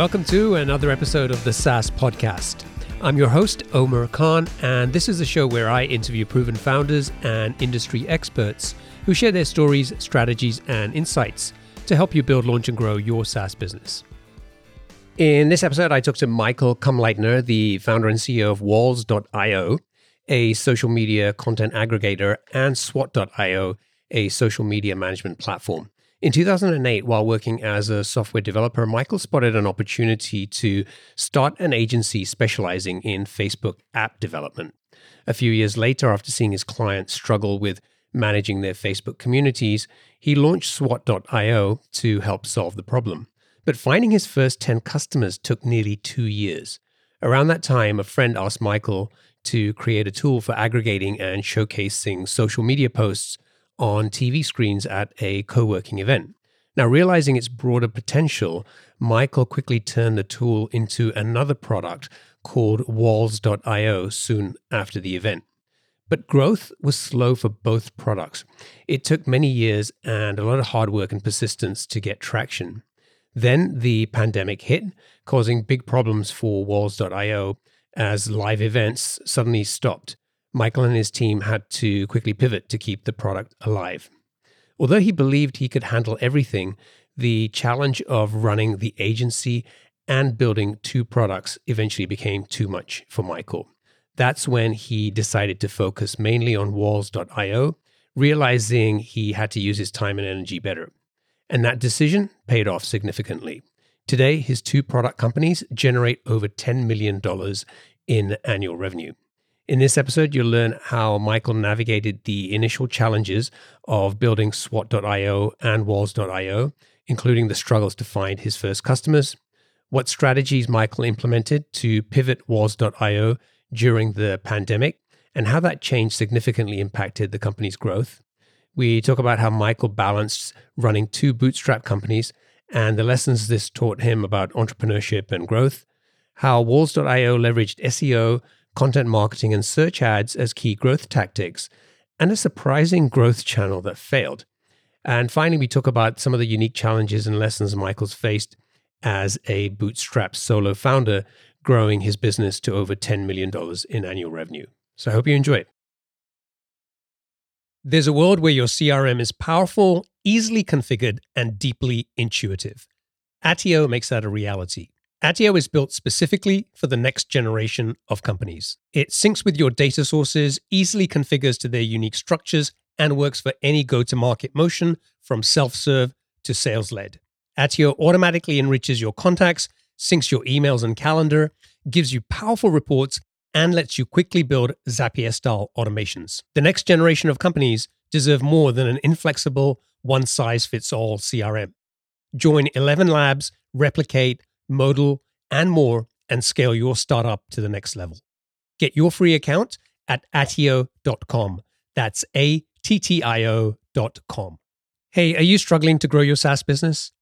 Welcome to another episode of the SaaS Podcast. I'm your host, Omar Khan, and this is a show where I interview proven founders and industry experts who share their stories, strategies, and insights to help you build, launch, and grow your SaaS business. In this episode, I talked to Michael Kamleitner, the founder and CEO of Walls.io, a social media content aggregator, and Swat.io, a social media management platform. In 2008, while working as a software developer, Michael spotted an opportunity to start an agency specializing in Facebook app development. A few years later, after seeing his clients struggle with managing their Facebook communities, he launched Swat.io to help solve the problem. But finding his first 10 customers took nearly two years. Around that time, a friend asked Michael to create a tool for aggregating and showcasing social media posts on TV screens at a co working event. Now, realizing its broader potential, Michael quickly turned the tool into another product called Walls.io soon after the event. But growth was slow for both products. It took many years and a lot of hard work and persistence to get traction. Then the pandemic hit, causing big problems for Walls.io as live events suddenly stopped. Michael and his team had to quickly pivot to keep the product alive. Although he believed he could handle everything, the challenge of running the agency and building two products eventually became too much for Michael. That's when he decided to focus mainly on walls.io, realizing he had to use his time and energy better. And that decision paid off significantly. Today, his two product companies generate over $10 million in annual revenue. In this episode, you'll learn how Michael navigated the initial challenges of building Swat.io and Walls.io, including the struggles to find his first customers, what strategies Michael implemented to pivot Walls.io during the pandemic, and how that change significantly impacted the company's growth. We talk about how Michael balanced running two bootstrap companies and the lessons this taught him about entrepreneurship and growth, how Walls.io leveraged SEO content marketing, and search ads as key growth tactics, and a surprising growth channel that failed. And finally, we talk about some of the unique challenges and lessons Michael's faced as a bootstrap solo founder, growing his business to over $10 million in annual revenue. So I hope you enjoy it. There's a world where your CRM is powerful, easily configured, and deeply intuitive. Attio makes that a reality. Attio is built specifically for the next generation of companies. It syncs with your data sources, easily configures to their unique structures, and works for any go to market motion from self serve to sales led. Attio automatically enriches your contacts, syncs your emails and calendar, gives you powerful reports, and lets you quickly build Zapier style automations. The next generation of companies deserve more than an inflexible, one size fits all CRM. Join ElevenLabs, replicate, modal, and more, and scale your startup to the next level. Get your free account at attio.com. That's A T T I O.com. Hey, are you struggling to grow your SaaS business?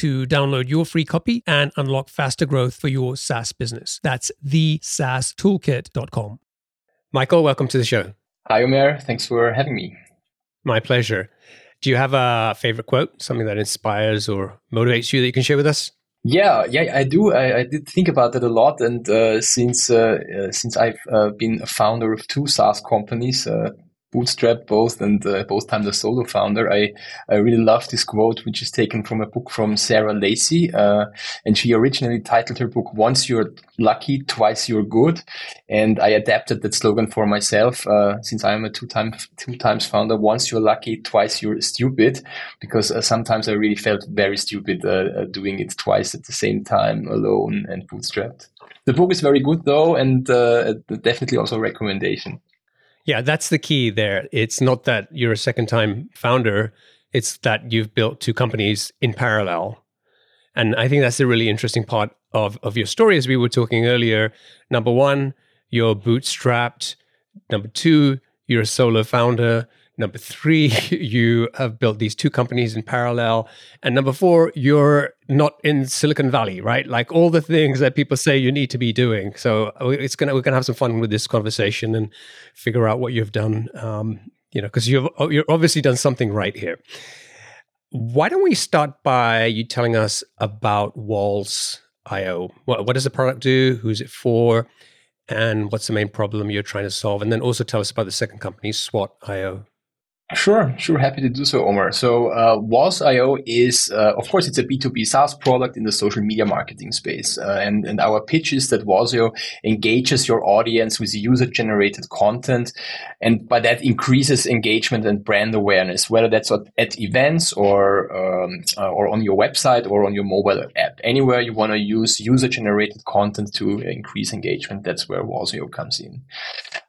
to download your free copy and unlock faster growth for your SaaS business. That's thesaastoolkit.com. Michael, welcome to the show. Hi, Omar. Thanks for having me. My pleasure. Do you have a favorite quote, something that inspires or motivates you that you can share with us? Yeah, yeah, I do. I, I did think about that a lot, and uh, since uh, uh, since I've uh, been a founder of two SaaS companies, uh, bootstrap both and uh, both times a solo founder. I, I really love this quote, which is taken from a book from Sarah Lacy. Uh, and she originally titled her book, Once You're Lucky, Twice You're Good. And I adapted that slogan for myself, uh, since I'm a two time, two times founder. Once you're lucky, twice you're stupid. Because uh, sometimes I really felt very stupid, uh, uh, doing it twice at the same time, alone and bootstrapped. The book is very good though, and definitely also a recommendation. Yeah, that's the key there. It's not that you're a second time founder, it's that you've built two companies in parallel. And I think that's the really interesting part of, of your story, as we were talking earlier. Number one, you're bootstrapped. Number two, you're a solo founder. Number three, you have built these two companies in parallel. And number four, you're not in Silicon Valley, right? Like all the things that people say you need to be doing. So uh, it's gonna we're gonna have some fun with this conversation and figure out what you've done. Um, you know, because you've oh, you've obviously done something right here. Why don't we start by you telling us about Walls IO? What, what does the product do? Who's it for? And what's the main problem you're trying to solve? And then also tell us about the second company, Swat IO. Sure, sure. Happy to do so, Omar. So, uh, Walls.io is, uh, of course, it's a B2B SaaS product in the social media marketing space. Uh, and, and our pitch is that Walls.io engages your audience with user generated content. And by that increases engagement and brand awareness, whether that's at, at events or, um, uh, or on your website or on your mobile app. Anywhere you want to use user generated content to increase engagement, that's where Walls.io comes in.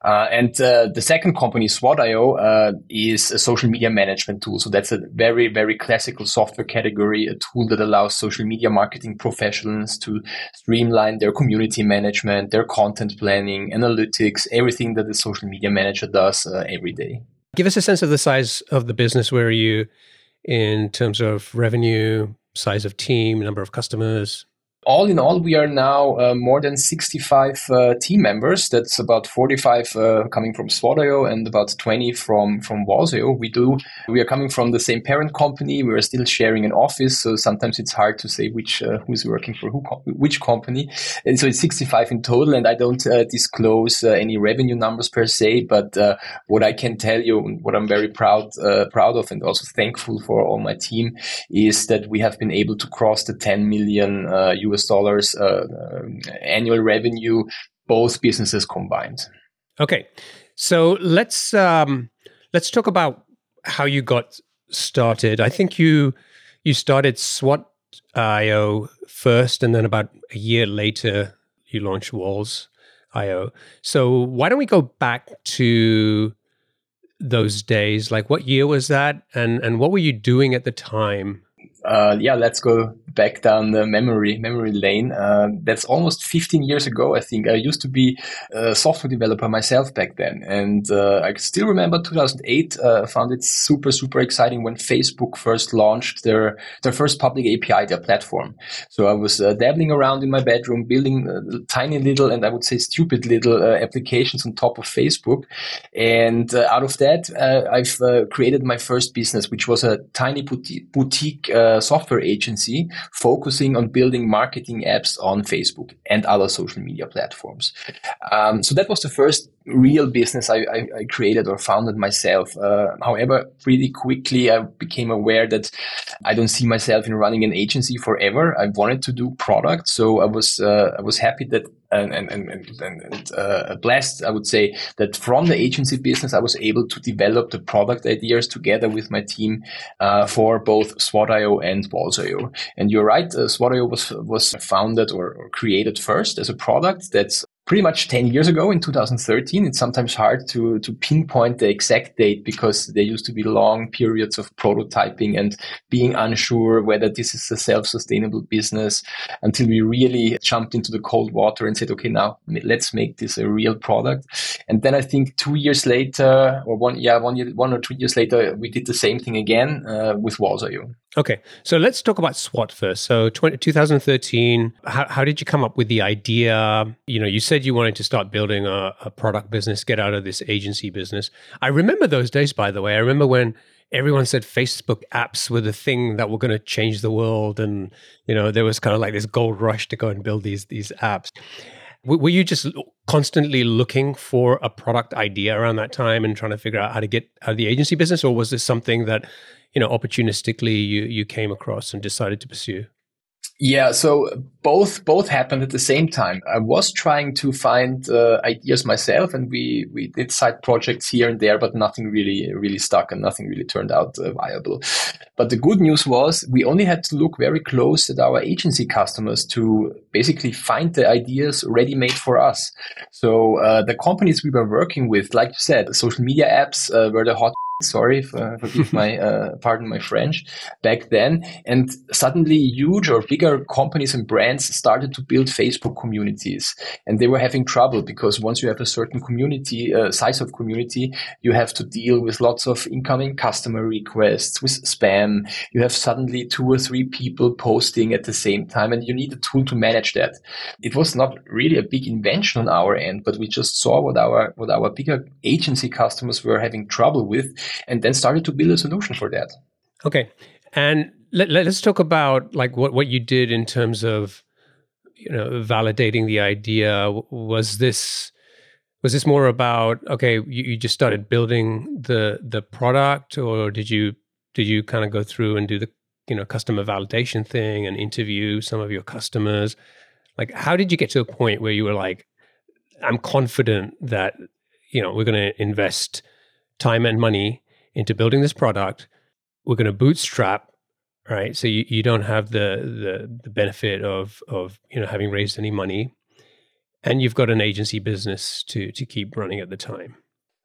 Uh, and uh, the second company, Swat.io, is a social media management tool. So that's a very, very classical software category, a tool that allows social media marketing professionals to streamline their community management, their content planning, analytics, everything that the social media manager does uh, every day. Give us a sense of the size of the business. Where are you in terms of revenue, size of team, number of customers? All in all, we are now uh, more than 65 uh, team members. That's about 45 uh, coming from Swat.io and about 20 from, from Walls.io. We do, we are coming from the same parent company. We are still sharing an office. So sometimes it's hard to say which, uh, who's working for who, which company. And so it's 65 in total. And I don't uh, disclose uh, any revenue numbers per se, but what I can tell you, what I'm very proud, proud of and also thankful for all my team is that we have been able to cross the 10 million US dollars uh, uh, annual revenue, both businesses combined. Okay, so let's um, let's talk about how you got started. I think you you started Swat IO first, and then about a year later, you launched Walls IO. So why don't we go back to those days? Like, what year was that, and and what were you doing at the time? Uh, yeah, let's go back down the memory memory lane. Uh, that's almost 15 years ago, I think. I used to be a software developer myself back then, and uh, I still remember 2008. Uh, found it super super exciting when Facebook first launched their their first public API, their platform. So I was uh, dabbling around in my bedroom, building uh, tiny little and I would say stupid little applications on top of Facebook, and out of that, I've created my first business, which was a tiny boutique. boutique software agency focusing on building marketing apps on Facebook and other social media platforms. Um, so that was the first real business I, I, I created or founded myself. Uh, however, pretty quickly I became aware that I don't see myself in running an agency forever. I wanted to do product, so I was uh, I was happy that and and and, and, and uh, blessed, I would say, that from the agency business I was able to develop the product ideas together with my team uh, for both Swat.io and Walls.io. And you're right, uh, was was founded or, or created first as a product that's pretty much 10 years ago in 2013. It's sometimes hard to, to pinpoint the exact date because there used to be long periods of prototyping and being unsure whether this is a self-sustainable business until we really jumped into the cold water and said, okay, now let's make this a real product. And then I think two years later or one, yeah, one year, one or two years later, we did the same thing again uh, with Walls.io. Okay, so let's talk about Swat first. So 20, 2013, how, how, did you come up with the idea? You know, you said you wanted to start building a, a product business, get out of this agency business. I remember those days, by the way. I remember when everyone said Facebook apps were the thing that were going to change the world, and you know, there was kind of like this gold rush to go and build these these apps. Were you just constantly looking for a product idea around that time and trying to figure out how to get out of the agency business, or was this something that you know opportunistically you you came across and decided to pursue? Yeah, so both both happened at the same time. I was trying to find uh, ideas myself, and we we did side projects here and there, but nothing really really stuck, and nothing really turned out uh, viable. But the good news was we only had to look very close at our agency customers to basically find the ideas ready made for us. So uh, the companies we were working with, like you said, social media apps uh, were the hot Sorry, for, forgive my, uh, pardon my French back then. And suddenly huge or bigger companies and brands started to build Facebook communities and they were having trouble because once you have a certain community, uh, size of community, you have to deal with lots of incoming customer requests, with spam. You have suddenly two or three people posting at the same time and you need a tool to manage that. It was not really a big invention on our end, but we just saw what our, what our bigger agency customers were having trouble with and then started to build a solution for that. Okay. And let, us talk about like what, what you did in terms of you know validating the idea was this was this more about okay you, you just started building the the product or did you did you kind of go through and do the you know customer validation thing and interview some of your customers like how did you get to a point where you were like i'm confident that you know we're going to invest time and money into building this product we're going to bootstrap right? So you, you don't have the, the the benefit of of you know having raised any money and you've got an agency business to to keep running at the time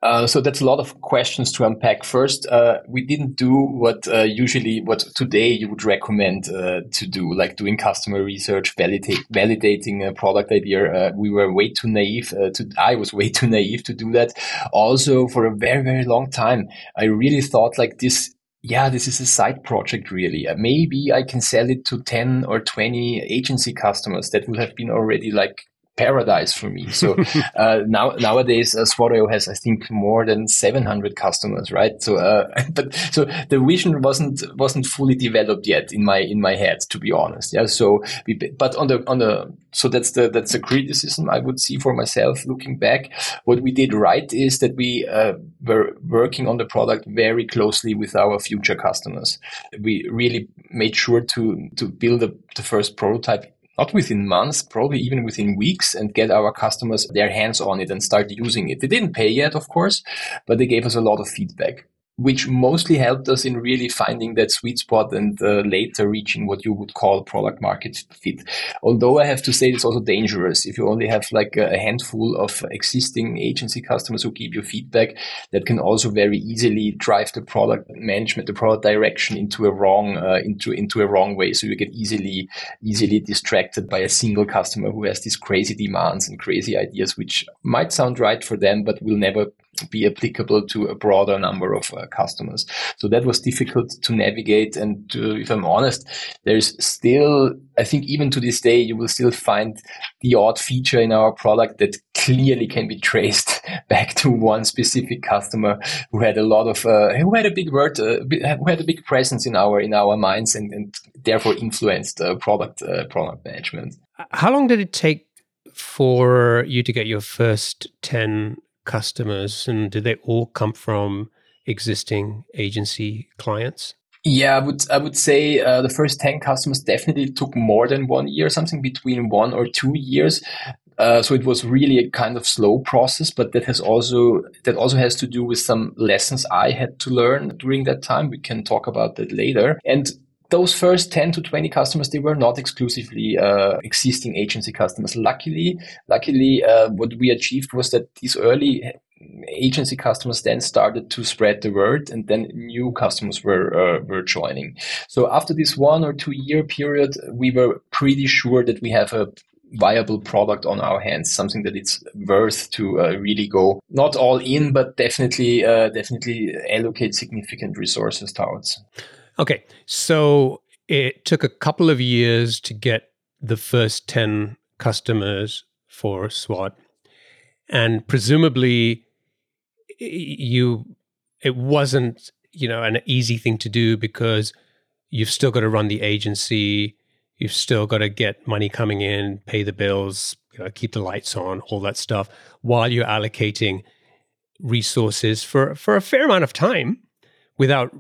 uh, so that's a lot of questions to unpack. First, uh, we didn't do what uh, usually, what today you would recommend uh, to do, like doing customer research, validate, validating a product idea. Uh, we were way too naive. to I was way too naive to do that. Also, for a very very long time, I really thought like this yeah, this is a side project really. maybe I can sell it to 10 or 20 agency customers that would have been already like paradise for me. So uh, now nowadays, uh, has I think more than 700 customers, right? So, uh, but so the vision wasn't wasn't fully developed yet in my in my head, to be honest. Yeah. So, we, but on the on the so that's the that's a criticism I would see for myself looking back. What we did right is that we uh, were working on the product very closely with our future customers. We really made sure to to build a, the first prototype not within months, probably even within weeks and get our customers their hands on it and start using it. They didn't pay yet, of course, but they gave us a lot of feedback which mostly helped us in really finding that sweet spot and uh, later reaching what you would call product market fit. Although I have to say it's also dangerous if you only have like a handful of existing agency customers who give you feedback that can also very easily drive the product management, the product direction into a wrong, uh, into, into a wrong way. So you get easily, easily distracted by a single customer who has these crazy demands and crazy ideas, which might sound right for them, but will never be applicable to a broader number of uh, customers. So that was difficult to navigate. And to, if I'm honest, there's still, I think even to this day, you will still find the odd feature in our product that clearly can be traced back to one specific customer who had a lot of, uh, who had a big word, uh, who had a big presence in our, in our minds and, and therefore influenced uh, product, uh, product management. How long did it take for you to get your first 10 customers and did they all come from existing agency clients? Yeah, I would I would say uh, the first ten customers definitely took more than one year, something between one or two years. Uh, so it was really a kind of slow process, but that has also that also has to do with some lessons I had to learn during that time. We can talk about that later. And those first 10 to 20 customers, they were not exclusively uh, existing agency customers. Luckily, luckily, uh, what we achieved was that these early agency customers then started to spread the word and then new customers were uh, were joining so after this one or two year period we were pretty sure that we have a viable product on our hands something that it's worth to uh, really go not all in but definitely uh, definitely allocate significant resources towards Okay. So it took a couple of years to get the first 10 customers for Swat. And presumably you it wasn't, you know, an easy thing to do because you've still got to run the agency, you've still got to get money coming in, pay the bills, you know, keep the lights on, all that stuff while you're allocating resources for for a fair amount of time without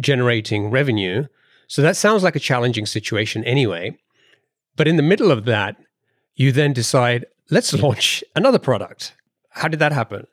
generating revenue. So that sounds like a challenging situation anyway. But in the middle of that, you then decide, let's launch another product. How did that happen?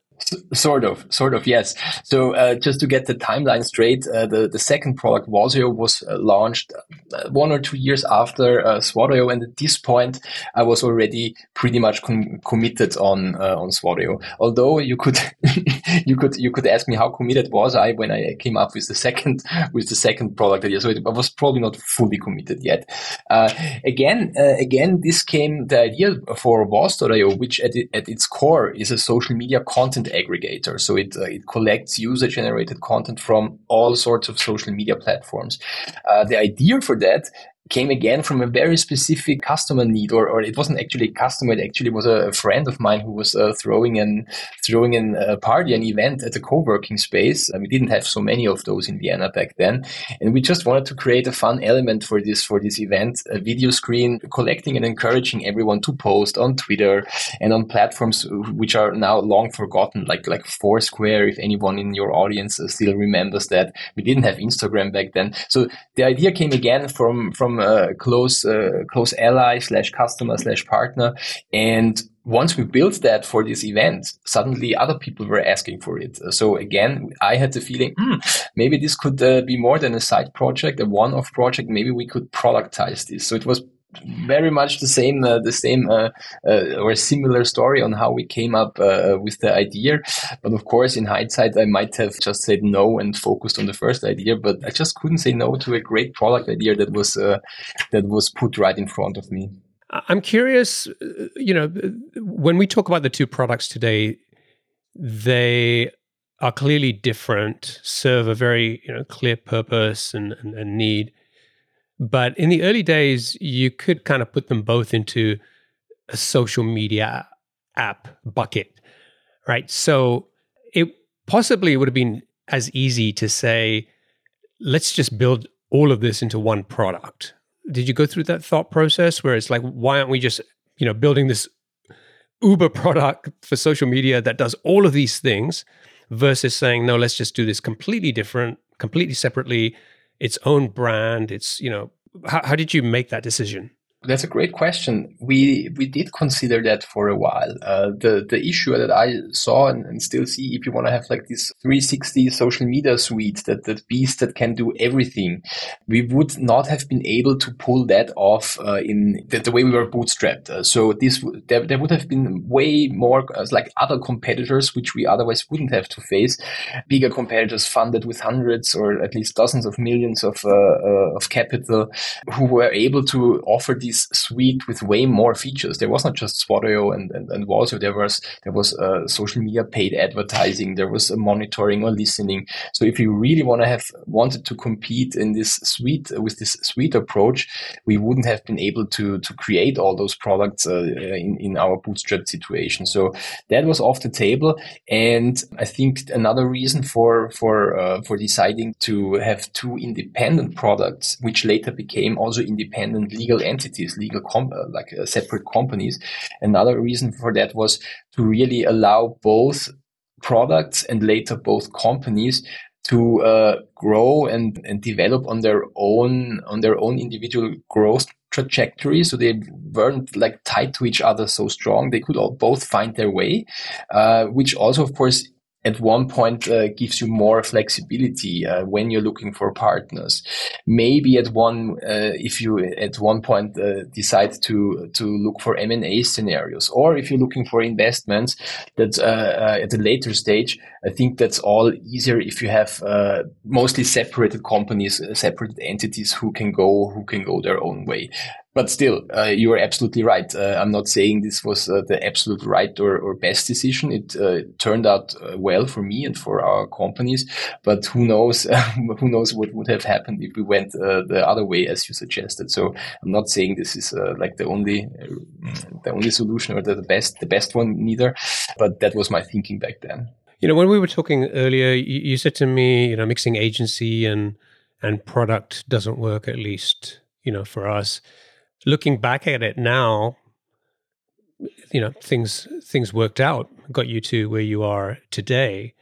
Sort of, sort of, yes. So uh, just to get the timeline straight, uh, the the second product, Walls.io, was uh, launched uh, one or two years after uh, and at this point, I was already pretty much com- committed on uh, on Swat.io. Although you could you could you could ask me how committed was I when I came up with the second with the second product idea. So it, I was probably not fully committed yet. Uh, again, again, this came the idea for Walls.io, which at, it, at its core is a social media content aggregator. So it uh, it collects user generated content from all sorts of social media platforms. Uh, the idea for that came again from a very specific customer need, or, or it wasn't actually a customer. It actually was a, friend of mine who was uh, throwing an throwing an, a party, an event at a co-working space. And we didn't have so many of those in Vienna back then, and we just wanted to create a fun element for this for this event, a video screen collecting and encouraging everyone to post on Twitter and on platforms which are now long forgotten, like like Foursquare. If anyone in your audience uh, still remembers that, we didn't have Instagram back then. So the idea came again from from close uh, close ally slash customer slash partner and once we built that for this event, suddenly other people were asking for it. So again, I had the feeling, hmm, maybe this could uh, be more than a side project, a one-off project. Maybe we could productize this. So it was very much the same, uh, the same uh, uh, or similar story on how we came up uh, with the idea. But of course, in hindsight, I might have just said no and focused on the first idea. But I just couldn't say no to a great product idea that was uh, that was put right in front of me. I'm curious. You know, when we talk about the two products today, they are clearly different, serve a very you know clear purpose and, and, and need. But in the early days, you could kind of put them both into a social media app bucket, right? So it possibly would have been as easy to say, let's just build all of this into one product. Did you go through that thought process where it's like, why aren't we just, you know, building this Uber product for social media that does all of these things versus saying, no, let's just do this completely different, completely separately, its own brand. It's, you know, how, how did you make that decision? That's a great question. We we did consider that for a while. Uh, the the issue that I saw and, and still see, if you want to have like this 360 social media suite, that that beast that can do everything, we would not have been able to pull that off uh, in the, the, way we were bootstrapped. Uh, so this there, there would have been way more uh, like other competitors which we otherwise wouldn't have to face, bigger competitors funded with hundreds or at least dozens of millions of uh, uh, of capital, who were able to offer suite with way more features. There was not just Swat.io and, and, and there was, there was uh, social media paid advertising. There was monitoring or listening. So if you really want to have wanted to compete in this suite with this suite approach, we wouldn't have been able to, to create all those products uh, in, in our bootstrap situation. So that was off the table. And I think another reason for, for, uh, for deciding to have two independent products, which later became also independent legal entities entities, legal uh, like uh, separate companies. Another reason for that was to really allow both products and later both companies to uh, grow and, and develop on their own on their own individual growth trajectory so they weren't like tied to each other so strong they could all both find their way uh, which also of course at one point uh, gives you more flexibility uh, when you're looking for partners. Maybe at one, uh, if you at one point uh, decide to to look for M and A scenarios, or if you're looking for investments, that uh, uh, at a later stage, I think that's all easier if you have mostly separated companies, separated entities who can go who can go their own way but still, uh, you are absolutely right. Uh, I'm not saying this was uh, the absolute right or, or best decision. It uh, turned out uh, well for me and for our companies, but who knows? who knows what would have happened if we went uh, the other way, as you suggested. So I'm not saying this is like the only the only solution or the, the best the best one neither, but that was my thinking back then. You know, when we were talking earlier, you, you said to me, you know, mixing agency and and product doesn't work, at least you know for us looking back at it now, you know things things worked out, got you to where you are today.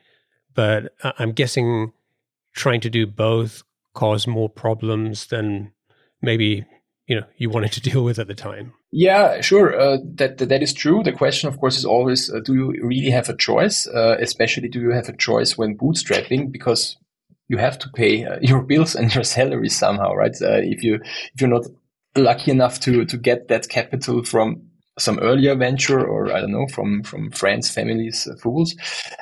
But I'm guessing trying to do both caused more problems than maybe you know you wanted to deal with at the time. Yeah, sure. Uh, that, that, is true. The question, of course, is always: uh, Do you really have a choice? Uh, especially, do you have a choice when bootstrapping? Because you have to pay uh, your bills and your salary somehow, right? Uh, if you if you're not lucky enough to to get that capital from some earlier venture or I don't know from from friends, families, uh, fools,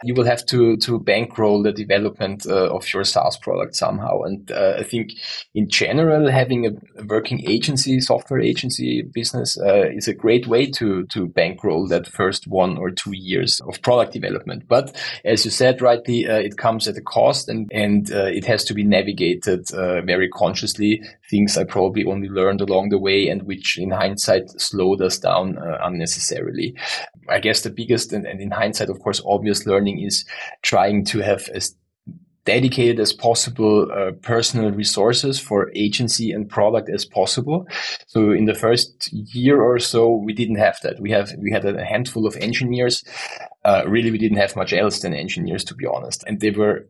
you will have to to bankroll the development uh, of your SaaS product somehow. And uh, I think in general, having a, working agency, software agency business uh, is a great way to to bankroll that first one or two years of product development. But as you said rightly, uh, it comes at a cost, and and uh, it has to be navigated very consciously. Things I probably only learned along the way, and which in hindsight slowed us down uh, unnecessarily. I guess the biggest, and, and in hindsight, of course, obvious learning is trying to have as dedicated as possible uh, personal resources for agency and product as possible. So in the first year or so, we didn't have that. We have we had a handful of engineers. Uh, really, we didn't have much else than engineers, to be honest, and they were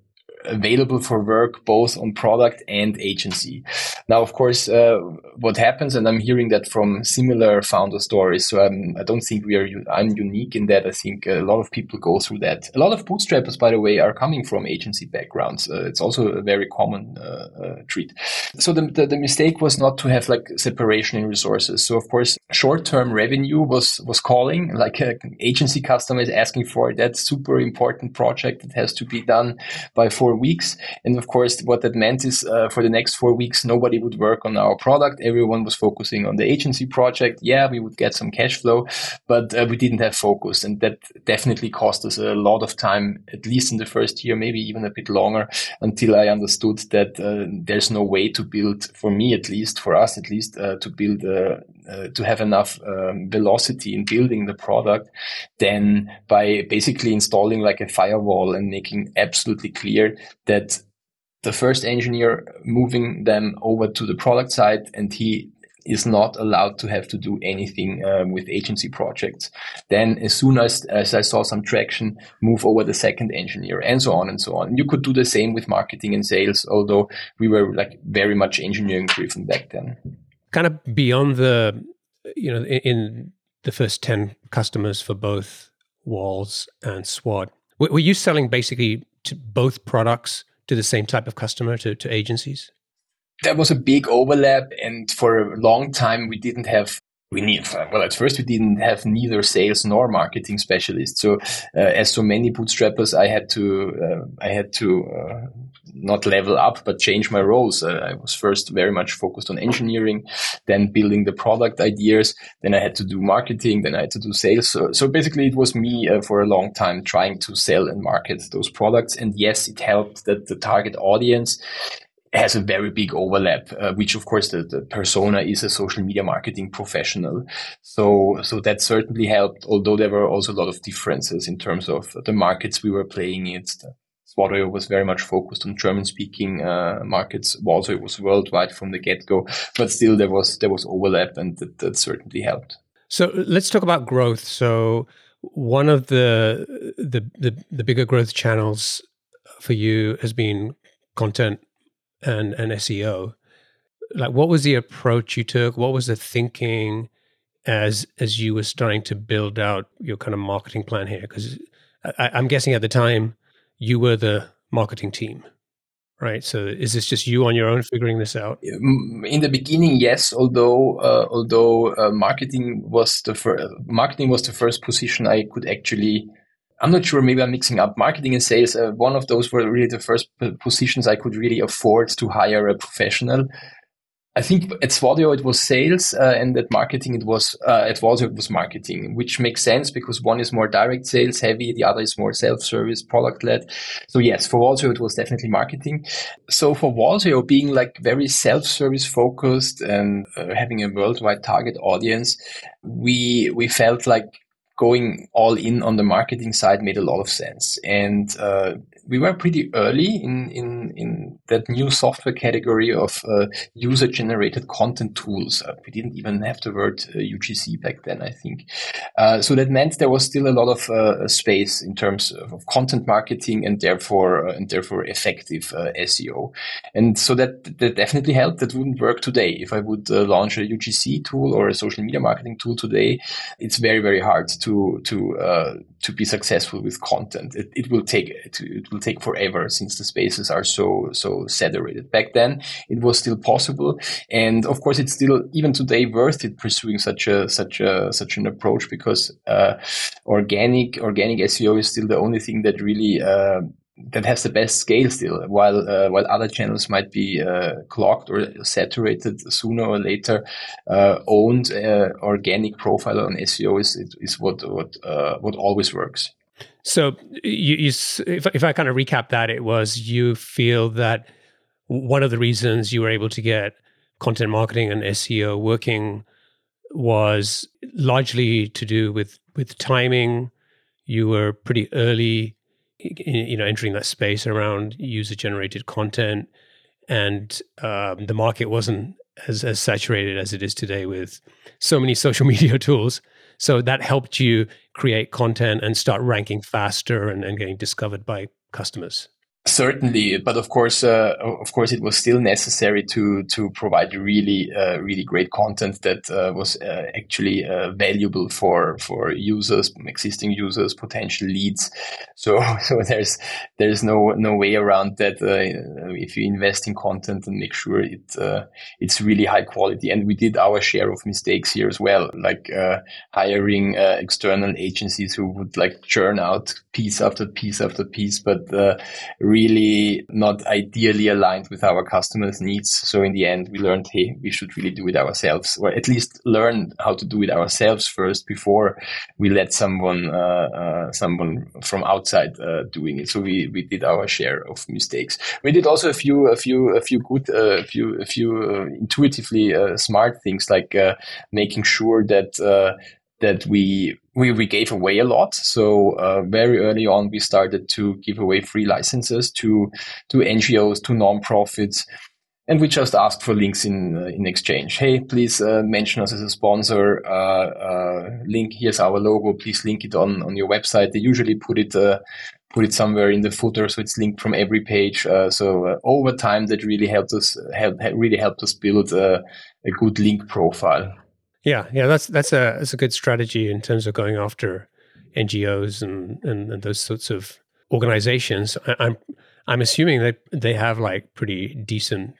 available for work both on product and agency. Now, of course, uh, what happens, and I'm hearing that from similar founder stories. So I'm, I do not think we are. I'm unique in that. I think a lot of people go through that. A lot of bootstrappers, by the way, are coming from agency backgrounds. Uh, it's also a very common uh, uh treat. So the, the, the mistake was not to have like separation in resources. So of course, short term revenue was was calling. Like an agency customer is asking for that super important project that has to be done by four four weeks. And of course, what that meant is uh, for the next four weeks, nobody would work on our product. Everyone was focusing on the agency project. Yeah, we would get some cash flow, but uh, we didn't have focus. And that definitely cost us a lot of time, at least in the first year, maybe even a bit longer until I understood that uh, there's no way to build, for me at least, for us at least, uh, to build uh, uh, to have enough um, velocity in building the product than by basically installing like a firewall and making absolutely clear that the first engineer moving them over to the product side and he is not allowed to have to do anything um, with agency projects. Then as soon as, as I saw some traction, move over the second engineer and so on and so on. You could do the same with marketing and sales, although we were like very much engineering driven back then. Kind of beyond the, you know, in, in the first 10 customers for both Walls and Swat, were you selling basically to both products to the same type of customer, to, to agencies? There was a big overlap, and for a long time, we didn't have we need well at first we didn't have neither sales nor marketing specialists. So uh, as so many bootstrappers i had to uh, i had to uh, not level up but change my roles. Uh, i was first very much focused on engineering then building the product ideas then i had to do marketing then i had to do sales. So, so basically it was me uh, for a long time trying to sell and market those products. And yes it helped that the target audience has a very big overlap, uh, which of course the, the, persona is a social media marketing professional. So, so that certainly helped, although there were also a lot of differences in terms of the markets we were playing in. Swat.io was very much focused on German speaking uh, markets. It was worldwide from the get go, but still there was, there was overlap and that, that certainly helped. So let's talk about growth. So one of the, the, the, the bigger growth channels for you has been content and, and SEO. Like, what was the approach you took? What was the thinking as as you were starting to build out your kind of marketing plan here? Because I'm guessing at the time you were the marketing team, right? So is this just you on your own figuring this out? In the beginning, yes. Although uh, although uh, marketing was the fir- marketing was the first position I could actually I'm not sure. Maybe I'm mixing up marketing and sales. Uh, one of those were really the first positions I could really afford to hire a professional. I think at Swat.io it was sales, uh, and at marketing it was uh, at Walls.io it was marketing, which makes sense because one is more direct sales heavy, the other is more self-service, product led. So yes, for Walls.io it was definitely marketing. So for Walls.io being like very self-service focused and uh, having a worldwide target audience, we we felt like going all in on the marketing side made a lot of sense. And uh, we were pretty early in, in, in that new software category of uh, user generated content tools. Uh, we didn't even have the word UGC uh, back then, I think. Uh, so that meant there was still a lot of uh, space in terms of, content marketing and therefore, and therefore effective SEO. And so that, that definitely helped. That wouldn't work today. If I would launch a UGC tool or a social media marketing tool today, it's very, very hard to to uh, to be successful with content. It, it will take it will take forever since the spaces are so so saturated. Back then, it was still possible, and of course, it's still even today worth it pursuing such a such a such an approach because uh, organic organic SEO is still the only thing that really uh, that has the best scale still, while uh, while other channels might be uh, clogged or saturated sooner or later. Uh, owned uh, organic profile on SEO is is what what uh, what always works. So, you, you, if if I kind of recap that, it was you feel that one of the reasons you were able to get content marketing and SEO working was largely to do with with timing. You were pretty early you know entering that space around user generated content and um, the market wasn't as, as saturated as it is today with so many social media tools so that helped you create content and start ranking faster and, and getting discovered by customers Certainly, but of course, uh, of course, it was still necessary to to provide really, uh, really great content that uh, was uh, actually uh, valuable for for users, existing users, potential leads. So, so there's there's no no way around that. Uh, if you invest in content and make sure it it's really high quality, and we did our share of mistakes here as well, like hiring external agencies who would like churn out piece after piece after piece, but not ideally aligned with our customers' needs. So in the end, we learned, hey, we should really do it ourselves, or at least learn how to do it ourselves first before we let someone uh, uh, someone from outside uh, doing it. So we, we did our share of mistakes. We did also a few a few a few good uh, a few a few uh, intuitively uh, smart things like making sure that that we we, we gave away a lot. So uh, very early on, we started to give away free licenses to to NGOs, to nonprofits, and we just asked for links in uh, in exchange. Hey, please uh, mention us as a sponsor. Uh, uh, link here's our logo. Please link it on on your website. They usually put it. Uh, put it somewhere in the footer so it's linked from every page. so over time, that really helped us help, really helped us build a, a good link profile. Yeah, yeah, that's that's a that's a good strategy in terms of going after NGOs and and, and those sorts of organizations. I, I'm I'm assuming that they have like pretty decent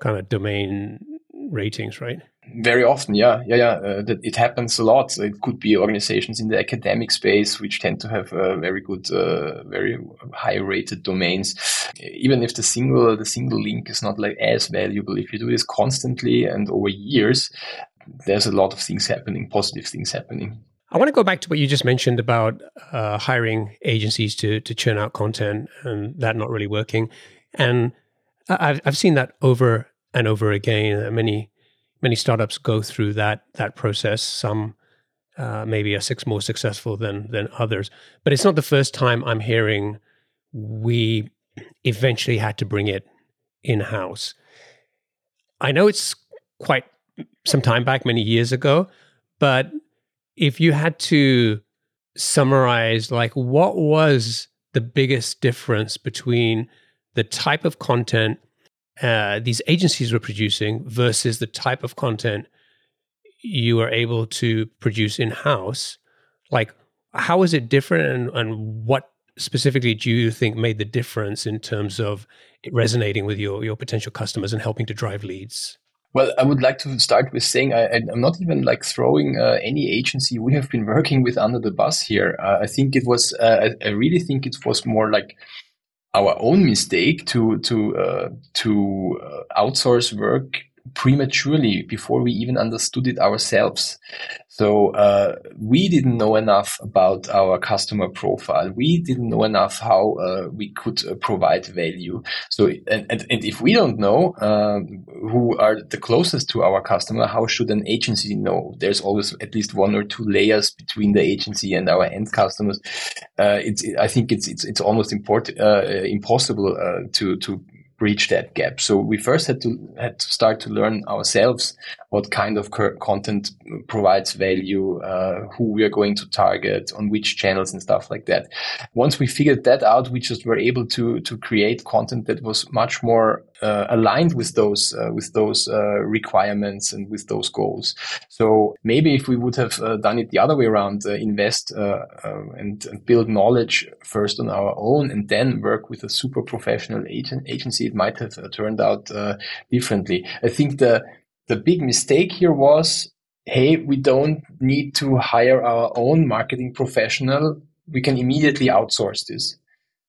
kind of domain ratings, right? Very often, yeah, yeah, yeah. Uh, it happens a lot. It could be organizations in the academic space which tend to have uh, very good, uh, very high rated domains. Even if the single the single link is not like as valuable, if you do this constantly and over years, there's a lot of things happening, positive things happening. I want to go back to what you just mentioned about uh, hiring agencies to to churn out content and that not really working. And I've I've seen that over and over again. Many many startups go through that that process. Some uh, maybe are six more successful than than others, but it's not the first time I'm hearing we eventually had to bring it in house. I know it's quite some time back, many years ago. But if you had to summarize, like, what was the biggest difference between the type of content uh, these agencies were producing versus the type of content you were able to produce in house? Like, how is it different, and, and what specifically do you think made the difference in terms of resonating with your your potential customers and helping to drive leads? Well, I would like to start with saying I, am not even like throwing uh, any agency we have been working with under the bus here. Uh, I think it was, uh, I, I, really think it was more like our own mistake to to uh, to uh, outsource work prematurely before we even understood it ourselves. So uh, we didn't know enough about our customer profile. We didn't know enough how uh, we could uh, provide value. So and, and, and if we don't know um, who are the closest to our customer, how should an agency know? There's always at least one or two layers between the agency and our end customers. Uh, it's I think it's it's it's almost important uh, impossible uh, to to bridge that gap. So we first had to had to start to learn ourselves what kind of content provides value, uh, who we are going to target, on which channels and stuff like that. Once we figured that out, we just were able to to create content that was much more uh, aligned with those uh, with those uh, requirements and with those goals. So maybe if we would have uh, done it the other way around, uh, invest and, and, build knowledge first on our own and then work with a super professional agent agency, it might have turned out differently. I think the the big mistake here was, hey, we don't need to hire our own marketing professional. We can immediately outsource this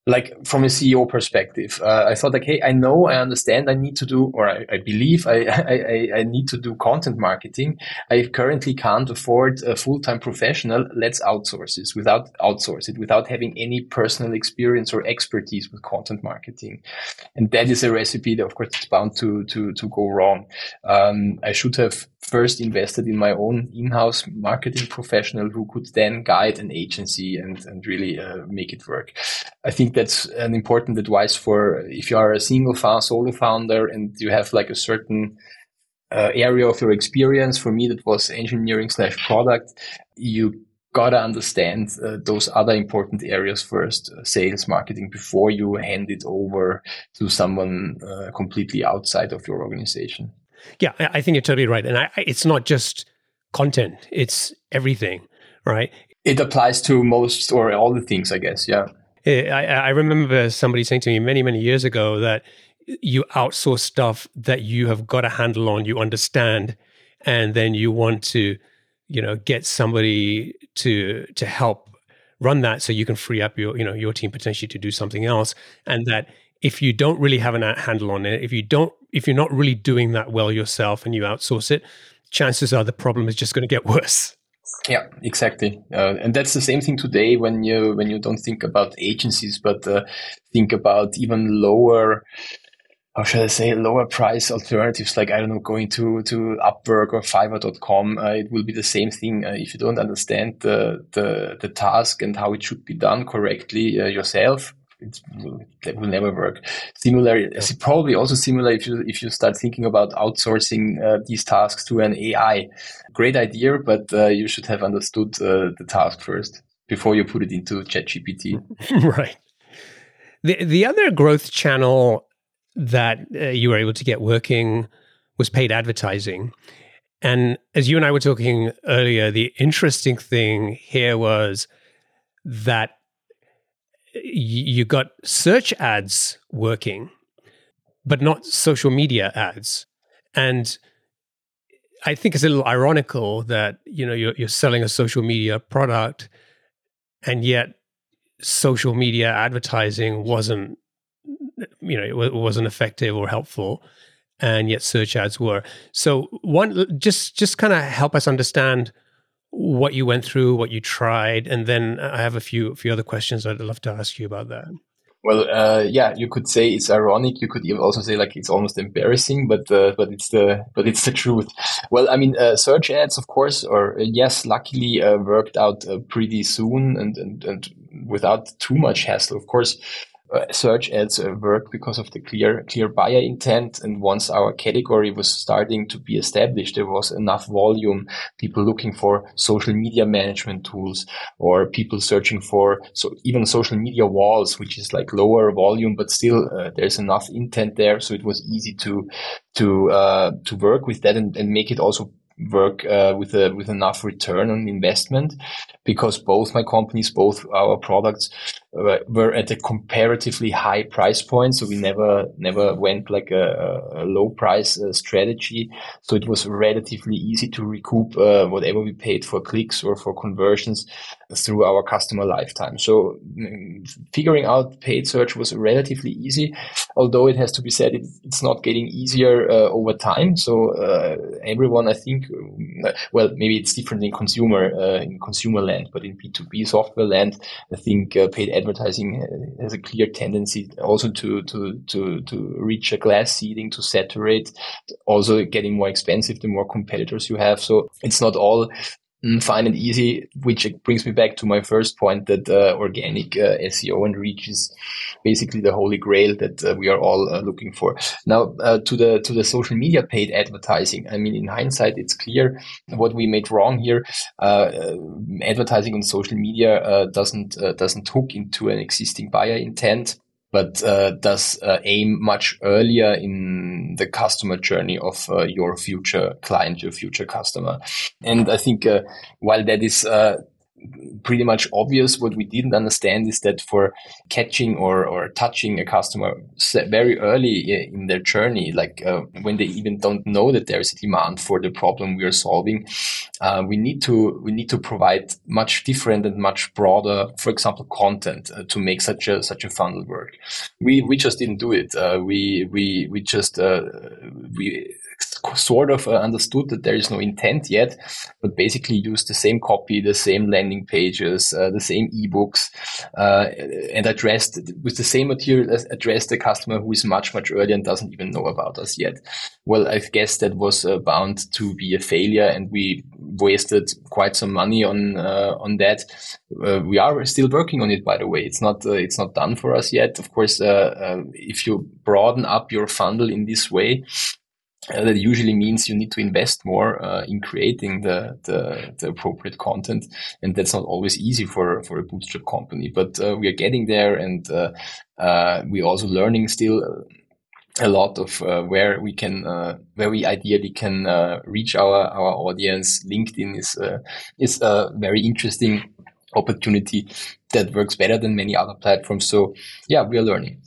like from a CEO perspective, uh, I thought like, hey, I know, I understand, I need to do, or I, I believe I, I, I need to do content marketing. I currently can't afford a full-time professional. Let's outsource this without outsource it, without having any personal experience or expertise with content marketing. And that is a recipe that, of course, is bound to to to go wrong. Um, I should have first invested in my own in-house marketing professional who could then guide an agency and, and really uh, make it work. I think that's an important advice for if you are a single found, solo founder and you have like a certain uh, area of your experience. For me, that was engineering slash product. You gotta understand uh, those other important areas first, uh, sales, marketing, before you hand it over to someone uh, completely outside of your organization. Yeah, I think you're totally right. And I, it's not just content, it's everything, right? It applies to most or all the things, I guess. Yeah. Eh, I, I remember somebody saying to me many, many years ago that you outsource stuff that you have got a handle on, you understand, and then you want to, you know, get somebody to to help run that so you can free up your, you know, your team potentially to do something else. And that if you don't really have a handle on it, if you don't, if you're not really doing that well yourself and you outsource it, chances are the problem is just going to get worse. Yeah, exactly, uh, and that's the same thing today when you when you don't think about agencies, but uh, think about even lower how should I say, lower price alternatives, like, I don't know, going to, to Upwork or Fiverr.com, uh, it will be the same thing. Uh, if you don't understand the, the, the task and how it should be done correctly uh, yourself, it will, that will never work. Similar, it's probably also similar if you if you start thinking about outsourcing uh, these tasks to an AI. Great idea, but uh, you should have understood uh, the task first before you put it into ChatGPT. right. The the other growth channel that uh, you were able to get working was paid advertising. And as you and I were talking earlier, the interesting thing here was that you got search ads working, but not social media ads. And I think it's a little ironical that you know you're, you're selling a social media product, and yet social media advertising wasn't you know it wasn't effective or helpful and yet search ads were so one just just kind of help us understand what you went through, what you tried, and then I have a few few other questions I'd love to ask you about that. Well, uh, yeah, you could say it's ironic. You could also say like it's almost embarrassing, but uh, but it's the but it's the truth. Well, I mean, uh, search ads, of course, or uh, yes, luckily uh, worked out uh, pretty soon and, and and without too much hassle. Of course, search ads uh, work because of the clear clear buyer intent. And once our category was starting to be established, there was enough volume, people looking for social media management tools or people searching for so even social media walls, which is like lower volume, but still uh, there's enough intent there. So it was easy to to uh, to work with that and, and make it also work uh, with a with enough return on investment because both my companies both our products uh, were at a comparatively high price point so we never never went like a, a low price uh, strategy. So it was relatively easy to recoup uh, whatever we paid for clicks or for conversions through our customer lifetime. So mm, figuring out paid search was relatively easy although it has to be said it, it's not getting easier uh, over time. So uh, everyone i think well, maybe it's different in consumer uh, in consumer land, but in B two B software land, I think uh, paid advertising has a clear tendency also to to to to reach a glass ceiling, to saturate, also getting more expensive the more competitors you have. So it's not all fine and easy, which brings me back to my first point that uh, organic uh, SEO and reach is basically the holy grail that uh, we are all uh, looking for. Now, uh, to the to the social media paid advertising. I mean, in hindsight, it's clear what we made wrong here. Uh, advertising on social media doesn't doesn't hook into an existing buyer intent but uh, does uh, aim much earlier in the customer journey of uh, your future client, your future customer. And I think uh, while that is uh, pretty much obvious. What we didn't understand is that for catching or, or touching a customer very early in their journey, like uh, when they even don't know that there is a demand for the problem we are solving, uh, we need to we need to provide much different and much broader, for example, content uh, to make such a such a funnel work. We we just didn't do it. Uh, we we we just uh, we sort of uh, understood that there is no intent yet, but basically used the same copy, the same landing pages, uh, the same ebooks, uh, and addressed with the same material as addressed the customer who is much, much earlier and doesn't even know about us yet. Well, I guess that was uh, bound to be a failure and we wasted quite some money on, uh, on that. Uh, we are still working on it, by the way. It's not, it's not done for us yet. Of course, if you broaden up your funnel in this way, uh, that usually means you need to invest more uh, in creating the, the, the appropriate content, and that's not always easy for for a bootstrap company. But uh, we are getting there, and uh, uh, we're also learning still a lot of uh, where we can where we ideally can reach our our audience. LinkedIn is is a very interesting opportunity that works better than many other platforms. So yeah, we are learning.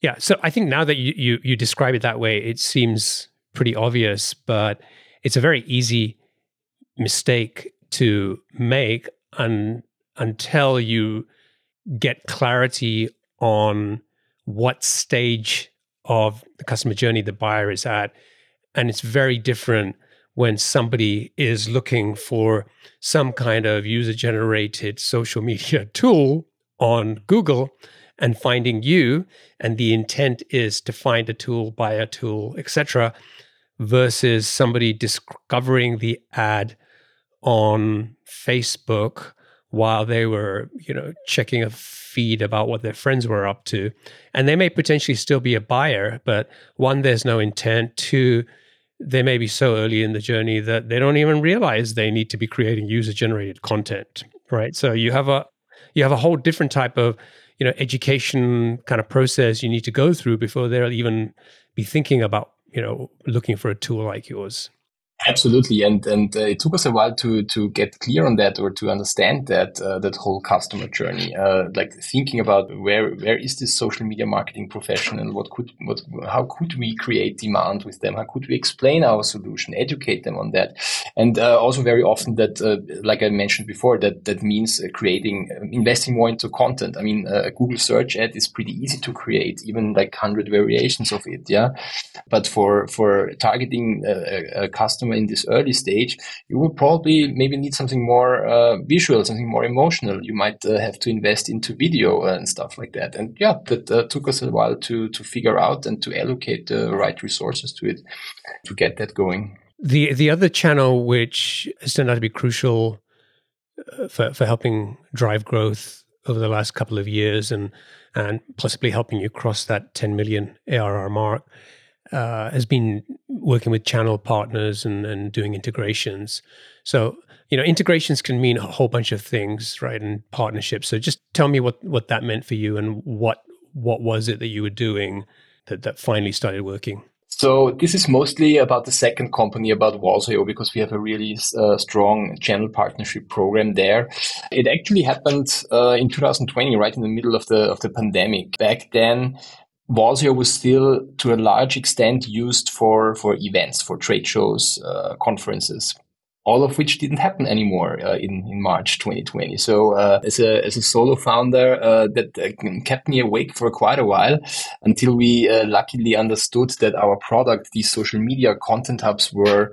Yeah, so I think now that you, you, you describe it that way, it seems pretty obvious, but it's a very easy mistake to make un, until you get clarity on what stage of the customer journey the buyer is at. And it's very different when somebody is looking for some kind of user generated social media tool on Google and finding you and the intent is to find a tool buy a tool etc versus somebody discovering the ad on Facebook while they were, you know, checking a feed about what their friends were up to. And they may potentially still be a buyer, but one, there's no intent. Two, they may be so early in the journey that they don't even realize they need to be creating user generated content. Right. So you have a you have a whole different type of, you know, education kind of process you need to go through before they'll even be thinking about you know looking for a tool like yours Absolutely, and and uh, it took us a while to to get clear on that or to understand that uh, that whole customer journey. Uh, like thinking about where where is this social media marketing professional? What could what how could we create demand with them? How could we explain our solution, educate them on that? And uh, also very often that, uh, like I mentioned before, that that means uh, creating investing more into content. I mean, a Google search ad is pretty easy to create, even like hundred variations of it. Yeah, but for for targeting a, a customer in this early stage, you will probably maybe need something more uh, visual, something more emotional. You might uh, have to invest into video and stuff like that. And yeah, that uh, took us a while to to figure out and to allocate the right resources to it to get that going. The the other channel which has turned out to be crucial uh, for for helping drive growth over the last couple of years and and possibly helping you cross that 10 million ARR mark uh, has been working with channel partners and, and doing integrations. So, you know, integrations can mean a whole bunch of things, right? And partnerships. So just tell me what, what that meant for you and what what was it that you were doing that, that finally started working? So this is mostly about the second company, about Walls.io, because we have a really uh, strong channel partnership program there. It actually happened uh, in 2020, right in the middle of the of the pandemic. Back then, Walls.io was still to a large extent used for, for events, for trade shows, uh, conferences, all of which didn't happen anymore uh, in, in March 2020. So uh, as, a, as a solo founder, uh, that uh, kept me awake for quite a while until we uh, luckily understood that our product, these social media content hubs were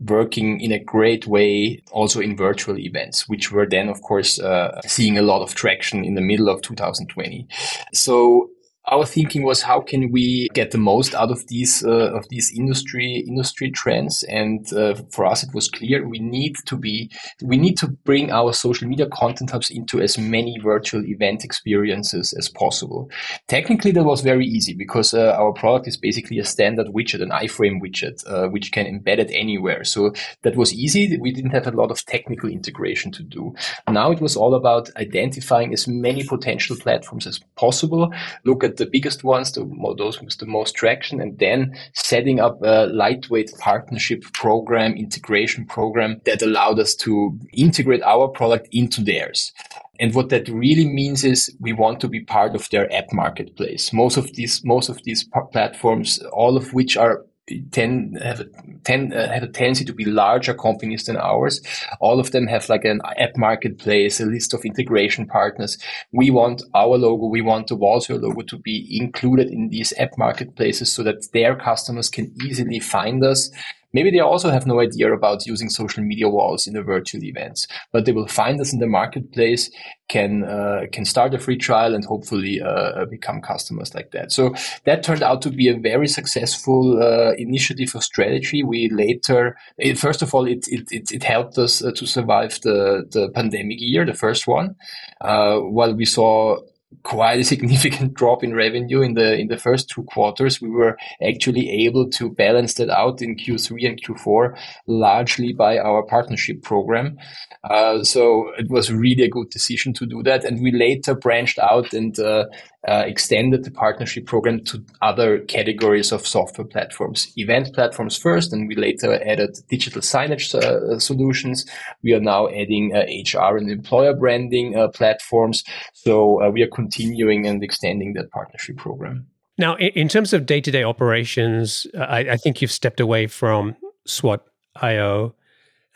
working in a great way also in virtual events, which were then, of course, uh, seeing a lot of traction in the middle of 2020. So our thinking was how can we get the most out of these uh, of these industry industry trends? And uh, for us it was clear we need to be we need to bring our social media content hubs into as many virtual event experiences as possible. Technically that was very easy because uh, our product is basically a standard widget an iframe widget uh, which can embed it anywhere. So that was easy. We didn't have a lot of technical integration to do. Now it was all about identifying as many potential platforms as possible. Look at the biggest ones, the, those with the most traction, and then setting up a lightweight partnership program, integration program that allowed us to integrate our product into theirs. And what that really means is we want to be part of their app marketplace. Most of these, most of these platforms, all of which are tend have a, tend uh, have a tendency to be larger companies than ours. All of them have like an app marketplace, a list of integration partners. We want our logo, we want the Walls.io logo to be included in these app marketplaces so that their customers can easily find us Maybe they also have no idea about using social media walls in the virtual events, but they will find us in the marketplace, can uh, can start a free trial, and hopefully uh, uh, become customers like that. So that turned out to be a very successful uh, initiative or strategy. We later, it, first of all, it it it, helped us uh, to survive the the pandemic year, the first one, uh, while we saw quite a significant drop in revenue in the in the first two quarters. We were actually able to balance that out in Q3 and Q4 largely by our partnership program. Uh, so it was really a good decision to do that, and we later branched out and uh, uh, extended the partnership program to other categories of software platforms, event platforms first, and we later added digital signage uh, solutions. We are now adding uh, HR and employer branding uh, platforms. So uh, we are continuing and extending that partnership program. Now, in terms of day to day operations, I, I, think you've stepped away from Swat.io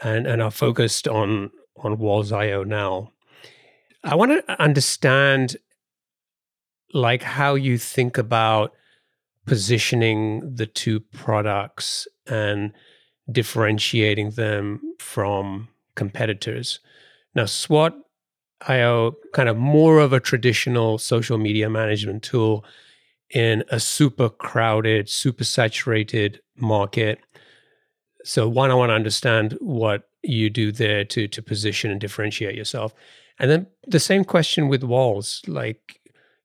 and, and are focused on, on Walls IO now. I want to understand like how you think about positioning the two products and differentiating them from competitors. Now, Swat IO kind of more of a traditional social media management tool in a super crowded, super saturated market. So one, I want to understand what you do there to to position and differentiate yourself. And then the same question with walls, like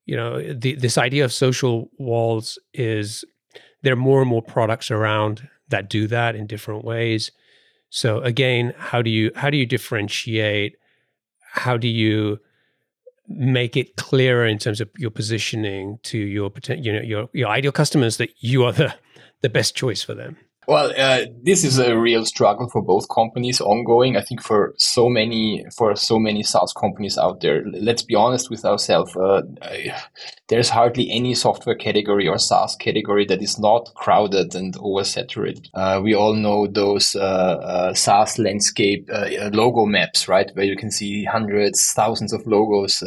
you know the, this idea of social walls is there are more and more products around that do that in different ways. So again how do you how do you differentiate? How do you make it clearer in terms of your positioning to your you know your your ideal customers that you are the the best choice for them well, uh, this is a real struggle for both companies ongoing. I think for so many, for so many SaaS companies out there, let's be honest with ourselves. Uh, there's hardly any software category or SaaS category that is not crowded and oversaturated. Uh, we all know those uh, uh, SaaS landscape uh, logo maps, right? Where you can see hundreds, thousands of logos.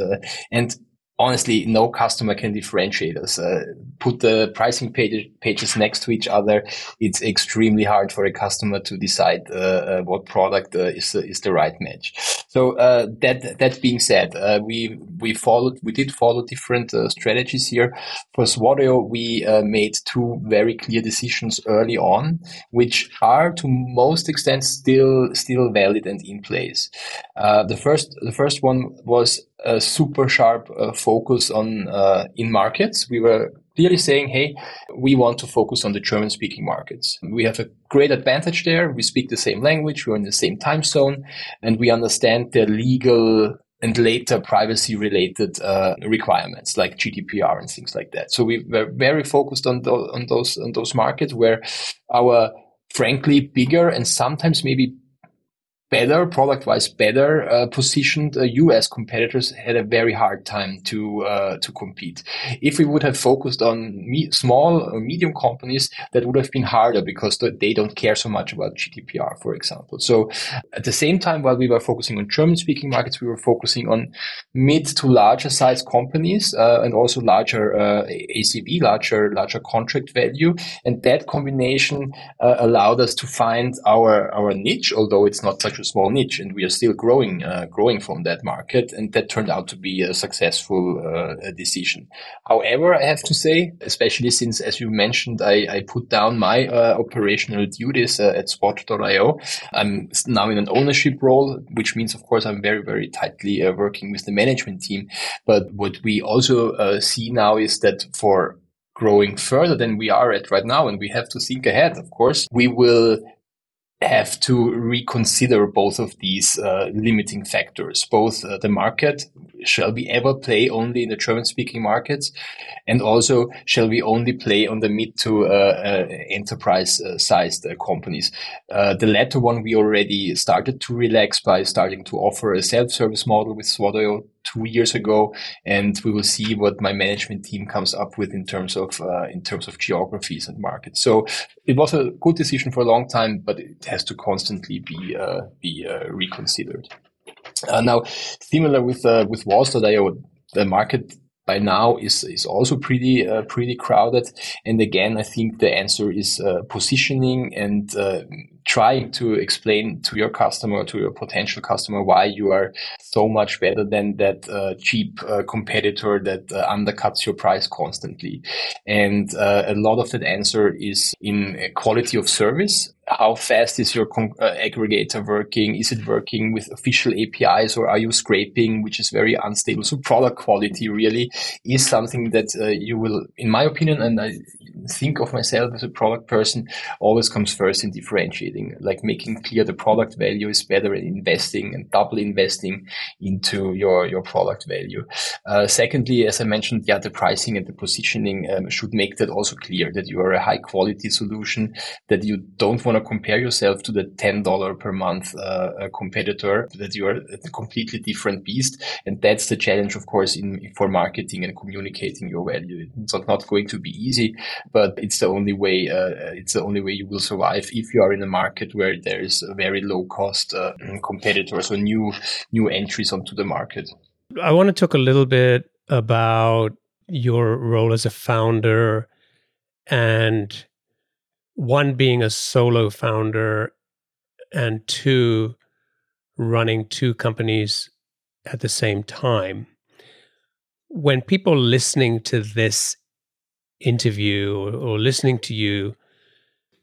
and honestly, no customer can differentiate us. Uh, put the pricing page, pages next to each other. It's extremely hard for a customer to decide uh, uh, what product uh, is the, is the right match. So uh, that that being said, uh, we we followed we did follow different strategies here. For Swat.io, we made two very clear decisions early on, which are to most extent still still valid and in place. the first the first one was a super sharp uh, focus on uh, in markets. We were clearly saying, hey, we want to focus on the German speaking markets. We have a great advantage there. We speak the same language. We're in the same time zone and we understand the legal and later privacy related uh, requirements like GDPR and things like that. So we were very focused on, th- on those on those markets where our frankly bigger and sometimes maybe better, product wise better uh, positioned uh, US competitors had a very hard time to uh, to compete. If we would have focused on me- small or medium companies, that would have been harder because they don't care so much about GDPR, for example. So at the same time, while we were focusing on German speaking markets, we were focusing on mid to larger size companies uh, and also larger uh, ACV, larger larger contract value, and that combination uh, allowed us to find our our niche, although it's not such potential small niche, and we are still growing, uh, growing from that market, and that turned out to be a successful uh, decision. However, I have to say, especially since, as you mentioned, I, I put down my uh, operational duties uh, at Swat.io. I'm now in an ownership role, which means, of course, I'm very, very tightly uh, working with the management team. But what we also see now is that for growing further than we are at right now, and we have to think ahead, of course, we will have to reconsider both of these uh, limiting factors, both uh, the market, shall we ever play only in the German speaking markets? And also, shall we only play on the mid to uh, uh enterprise uh, sized companies? the latter one we already started to relax by starting to offer a self service model with Swat.io two years ago, and we will see what my management team comes up with in terms of uh, in terms of geographies and markets. So it was a good decision for a long time, but it has to constantly be uh, be uh, reconsidered. Uh, now, similar with uh, with Walls.io, the market by now is is also pretty uh, pretty crowded. And again, I think the answer is uh, positioning and uh, trying to explain to your customer, to your potential customer, why you are so much better than that uh, cheap uh, competitor that uh, undercuts your price constantly. And a lot of that answer is in quality of service how fast is your con- uh, aggregator working? Is it working with official APIs or are you scraping, which is very unstable? So product quality really is something that uh, you will, in my opinion, and I think of myself as a product person, always comes first in differentiating, like making clear the product value is better in investing and double investing into your, your product value. Uh, secondly, as I mentioned, yeah, the pricing and the positioning um, should make that also clear that you are a high quality solution, that you don't want to compare yourself to the $10 per month uh, competitor, that you are a completely different beast. And that's the challenge, of course, in for marketing and communicating your value. It's not going to be easy, but it's the only way. Uh, it's the only way you will survive if you are in a market where there is a very low cost uh, competitors or new new entries onto the market. I want to talk a little bit about your role as a founder and one being a solo founder and two running two companies at the same time when people listening to this interview or, or, listening to you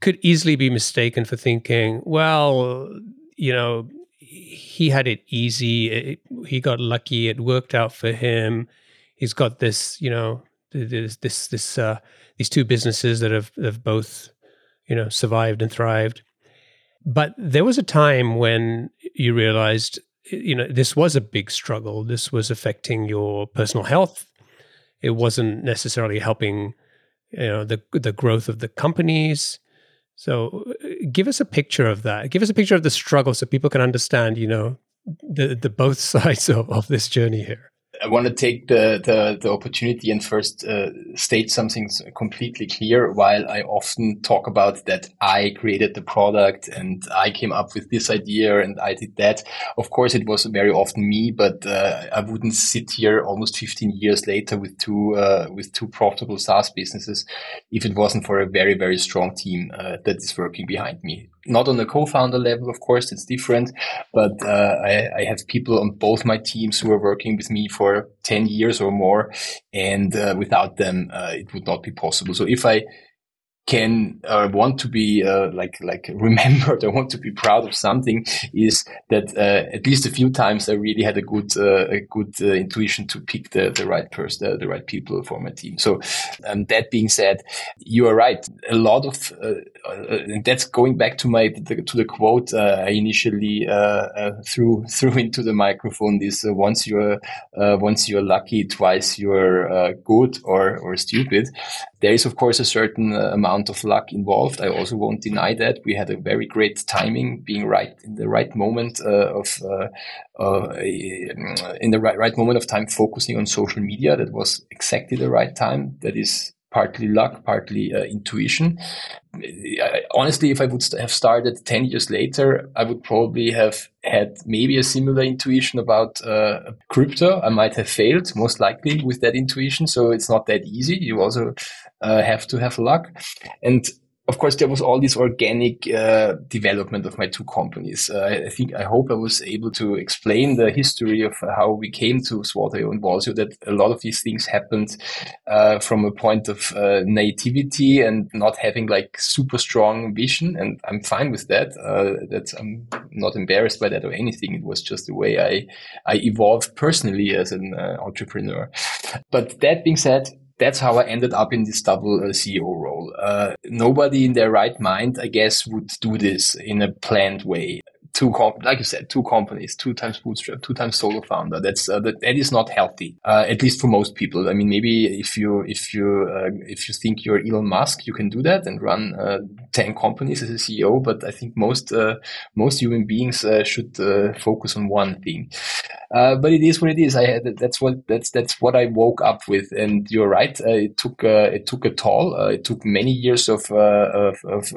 could easily be mistaken for thinking well you know he had it easy it, he got lucky it worked out for him he's got this you know this this this uh, these two businesses that have have both you know, survived and thrived. But there was a time when you realized, you know, this was a big struggle. This was affecting your personal health. It wasn't necessarily helping, you know, the the growth of the companies. So, uh, give us a picture of that. Give us a picture of the struggle so people can understand, you know, the the both sides of, of this journey here. I want to take the, the, the opportunity and first uh, state something completely clear. While I often talk about that I created the product and I came up with this idea and I did that. Of course, it was very often me, but uh, I wouldn't sit here almost 15 years later with two uh, with two profitable SaaS businesses if it wasn't for a very very strong team uh, that is working behind me not on the co-founder level, of course, it's different, but uh, I, I, have people on both my teams who are working with me for 10 years or more. And uh, without them, uh, it would not be possible. So if I can uh, want to be uh, like like remembered I want to be proud of something is that uh, at least a few times I really had a good uh, a good uh, intuition to pick the the right person the, the, right people for my team. So um, that being said you are right. A lot of uh, that's going back to my the, to the quote I initially threw threw into the microphone this once you're once you're lucky twice you're good or or stupid. There is, of course, a certain uh, amount of luck involved. I also won't deny that. We had a very great timing, being right in the right moment uh, of, uh, uh in the right, right moment of time, focusing on social media. That was exactly the right time. That is partly luck, partly uh, intuition. I, honestly, if I would have started 10 years later, I would probably have had maybe a similar intuition about uh, crypto. I might have failed, most likely, with that intuition. So it's not that easy. You also uh, have to have luck. And of course, there was all this organic uh, development of my two companies. Uh, I think, I hope I was able to explain the history of how we came to Swat.io and Walls.io, that a lot of these things happened uh, from a point of uh, naivety and not having like super strong vision. And I'm fine with that. Uh, that I'm not embarrassed by that or anything. It was just the way I, I evolved personally as an uh, entrepreneur. But that being said, that's how I ended up in this double uh, CEO role. Uh, nobody in their right mind, I guess, would do this in a planned way two comp- like you said, two companies, two times bootstrap, two times solo founder. That's uh, that, that is not healthy, uh, at least for most people. I mean, maybe if you if you uh, if you think you're Elon Musk, you can do that and run uh, ten companies as a CEO. But I think most uh, most human beings uh, should focus on one thing. but it is what it is. I had that's what that's that's what I woke up with. And you're right. it took it took a toll. it took many years of of, of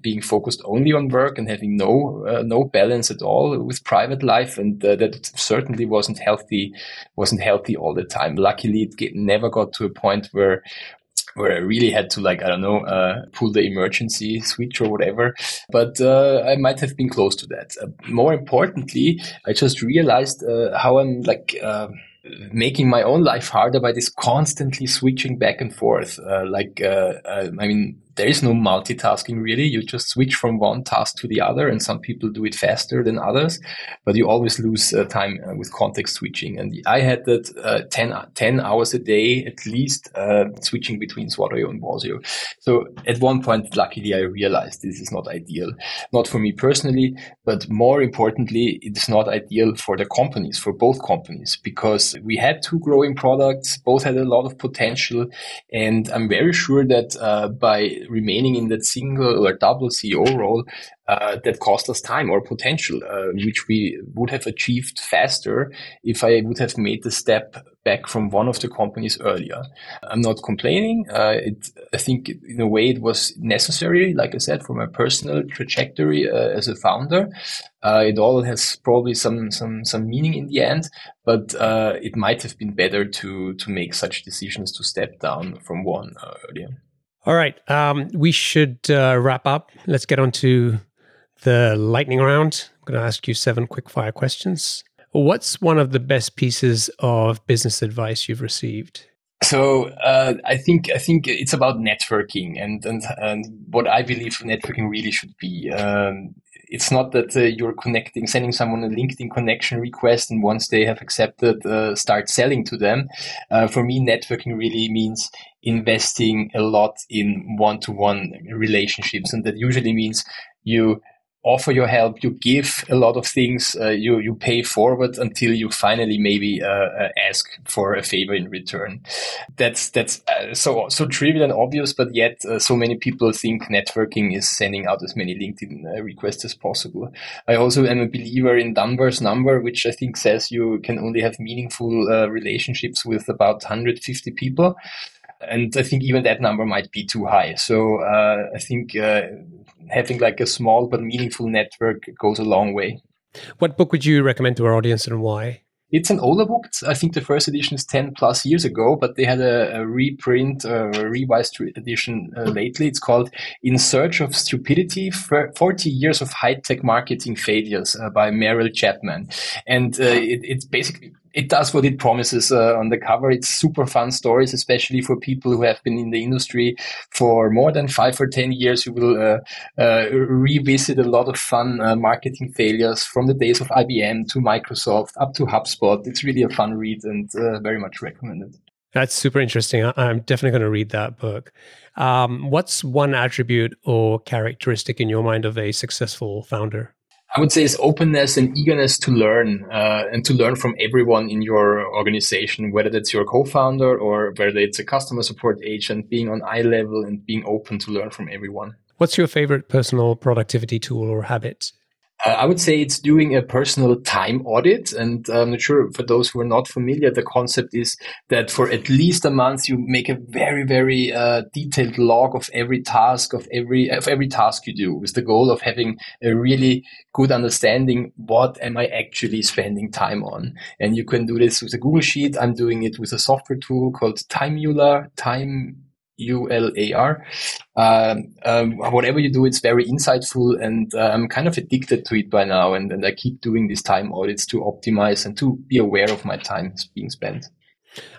being focused only on work and having no uh, no balance at all with private life, and uh, that certainly wasn't healthy. wasn't healthy all the time. Luckily, it get, never got to a point where where I really had to like I don't know uh, pull the emergency switch or whatever. But uh, I might have been close to that. Uh, more importantly, I just realized uh, how I'm like uh, making my own life harder by this constantly switching back and forth. Like, I mean, there is no multitasking really. You just switch from one task to the other, and some people do it faster than others, but you always lose uh, time uh, with context switching. And I had that uh, 10, 10, hours a day at least uh, switching between Swat.io and Walls.io. So at one point, luckily, I realized this is not ideal, not for me personally, but more importantly, it's not ideal for the companies, for both companies, because we had two growing products, both had a lot of potential, and I'm very sure that uh, by remaining in that single or double CEO role, uh, that cost us time or potential, uh, which we would have achieved faster if I would have made the step back from one of the companies earlier. I'm not complaining. Uh, it, I think in a way it was necessary, like I said, for my personal trajectory uh, as a founder. Uh, it all has probably some some some meaning in the end, but uh, it might have been better to to make such decisions to step down from one earlier. All right. Um, we should uh, wrap up. Let's get on to the lightning round. I'm going to ask you seven quick fire questions. What's one of the best pieces of business advice you've received? So uh, I think I think it's about networking and, and and what I believe networking really should be. Um, it's not that uh, you're connecting, sending someone a LinkedIn connection request, and once they have accepted, uh, start selling to them. Uh, for me, networking really means investing a lot in one-to-one relationships, and that usually means you offer your help, you give a lot of things, uh, you you pay forward until you finally maybe uh, uh, ask for a favor in return. That's that's uh, so so trivial and obvious, but yet uh, so many people think networking is sending out as many LinkedIn uh, requests as possible. I also am a believer in Dunbar's number, which I think says you can only have meaningful relationships with about 150 people and I think even that number might be too high. So uh, I think uh, having like a small but meaningful network goes a long way. What book would you recommend to our audience and why? It's an older book. I think the first edition is 10 plus years ago, but they had a, a reprint, uh, a revised edition uh, lately. It's called In Search of Stupidity 40 Years of High Tech Marketing Failures uh, by Merrill Chapman. And uh, it, it's basically it does what it promises uh, on the cover. It's super fun stories, especially for people who have been in the industry for more than five or 10 years. You will uh, uh, revisit a lot of fun uh, marketing failures from the days of IBM to Microsoft up to HubSpot. It's really a fun read and uh, very much recommended. That's super interesting. I'm definitely going to read that book. Um, what's one attribute or characteristic in your mind of a successful founder? I would say is openness and eagerness to learn uh, and to learn from everyone in your organization, whether that's your co-founder or whether it's a customer support agent, being on eye level and being open to learn from everyone. What's your favorite personal productivity tool or habit? Uh, I would say it's doing a personal time audit. And I'm not sure for those who are not familiar, the concept is that for at least a month, you make a very, very uh, detailed log of every task of every, of every task you do with the goal of having a really good understanding. What am I actually spending time on? And you can do this with a Google sheet. I'm doing it with a software tool called Timeular, Time U L A R. Um, um, whatever you do, it's very insightful, and uh, I'm kind of addicted to it by now. And, and I keep doing these time audits to optimize and to be aware of my time being spent.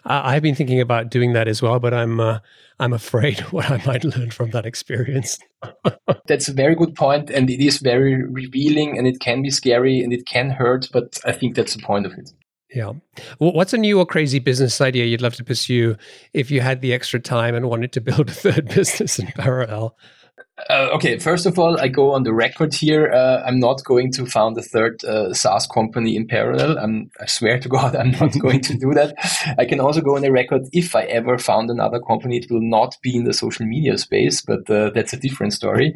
I've been thinking about doing that as well, but I'm uh, I'm afraid what I might learn from that experience. That's a very good point, and it is very revealing, and it can be scary, and it can hurt. But I think that's the point of it. Yeah. What's a new or crazy business idea you'd love to pursue if you had the extra time and wanted to build a third business in parallel? Uh, okay, first of all, I go on the record here. Uh, I'm not going to found a third uh, SaaS company in parallel. I'm, I swear to God, I'm not going to do that. I can also go on the record if I ever found another company, it will not be in the social media space, but uh, that's a different story.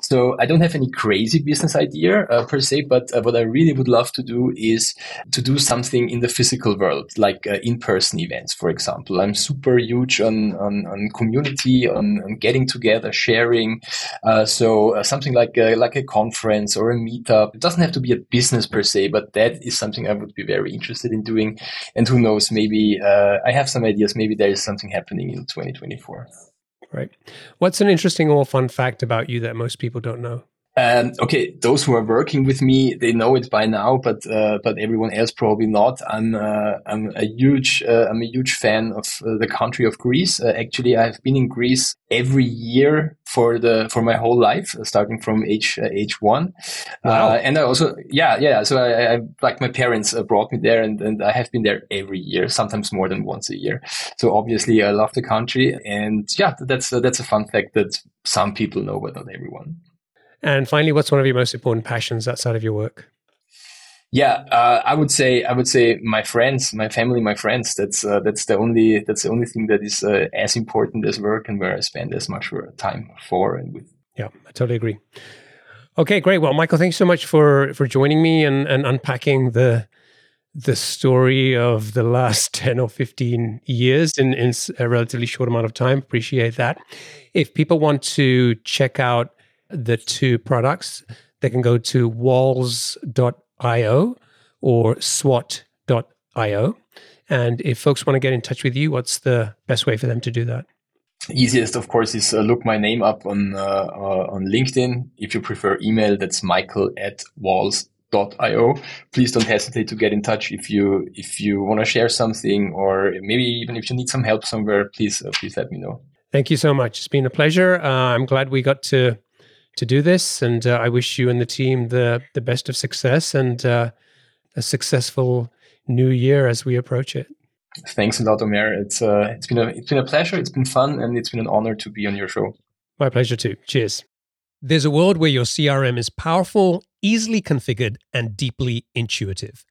So I don't have any crazy business idea uh, per se, but uh, what I really would love to do is to do something in the physical world, like in-person events, for example. I'm super huge on on, on community, on, on getting together, sharing. Uh, so uh, something like a, like a conference or a meetup. It doesn't have to be a business per se, but that is something I would be very interested in doing. And who knows, maybe uh, I have some ideas. Maybe there is something happening in 2024. Right. What's an interesting or fun fact about you that most people don't know? Um, okay, those who are working with me, they know it by now, but uh, but everyone else probably not. I'm uh, I'm a huge uh, I'm a huge fan of uh, the country of Greece. Uh, actually, I've been in Greece every year for the for my whole life, uh, starting from age age one. Wow. and I also yeah yeah. So I, I like my parents brought me there, and, and I have been there every year, sometimes more than once a year. So obviously, I love the country, and yeah, that's that's a fun fact that some people know, but not everyone. And finally, what's one of your most important passions outside of your work? Yeah, uh, I would say I would say my friends, my family, my friends. That's uh, that's the only that's the only thing that is uh, as important as work and where I spend as much time for and with. Yeah, I totally agree. Okay, great. Well, Michael, thanks so much for for joining me and and unpacking the the story of the last 10 or 15 years in, in a relatively short amount of time. Appreciate that. If people want to check out the two products, they can go to walls.io or swat.io. And if folks want to get in touch with you, what's the best way for them to do that? Easiest, of course, is uh, look my name up on uh, uh, on LinkedIn. If you prefer email, that's Michael at walls.io. Please don't hesitate to get in touch if you if you want to share something or maybe even if you need some help somewhere. Please uh, please let me know. Thank you so much. It's been a pleasure. Uh, I'm glad we got to to do this. And uh, I wish you and the team the the best of success and uh, a successful new year as we approach it. Thanks a lot, Omer. It's uh, it's been a it's been a pleasure. It's been fun, and it's been an honor to be on your show. My pleasure too. Cheers. There's a world where your CRM is powerful, easily configured, and deeply intuitive.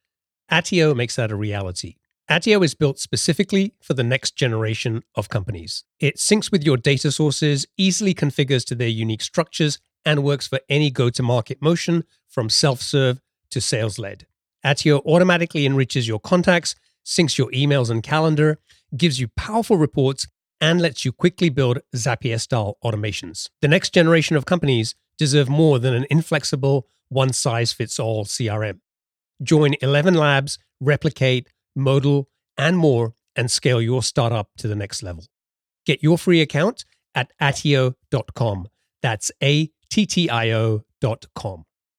Attio makes that a reality. Attio is built specifically for the next generation of companies. It syncs with your data sources, easily configures to their unique structures, and works for any go to market motion from self serve to sales led. Attio automatically enriches your contacts, syncs your emails and calendar, gives you powerful reports, and lets you quickly build Zapier style automations. The next generation of companies deserve more than an inflexible, one size fits all CRM. Join ElevenLabs, replicate, modal, and more, and scale your startup to the next level. Get your free account at attio.com. That's A ttio.com.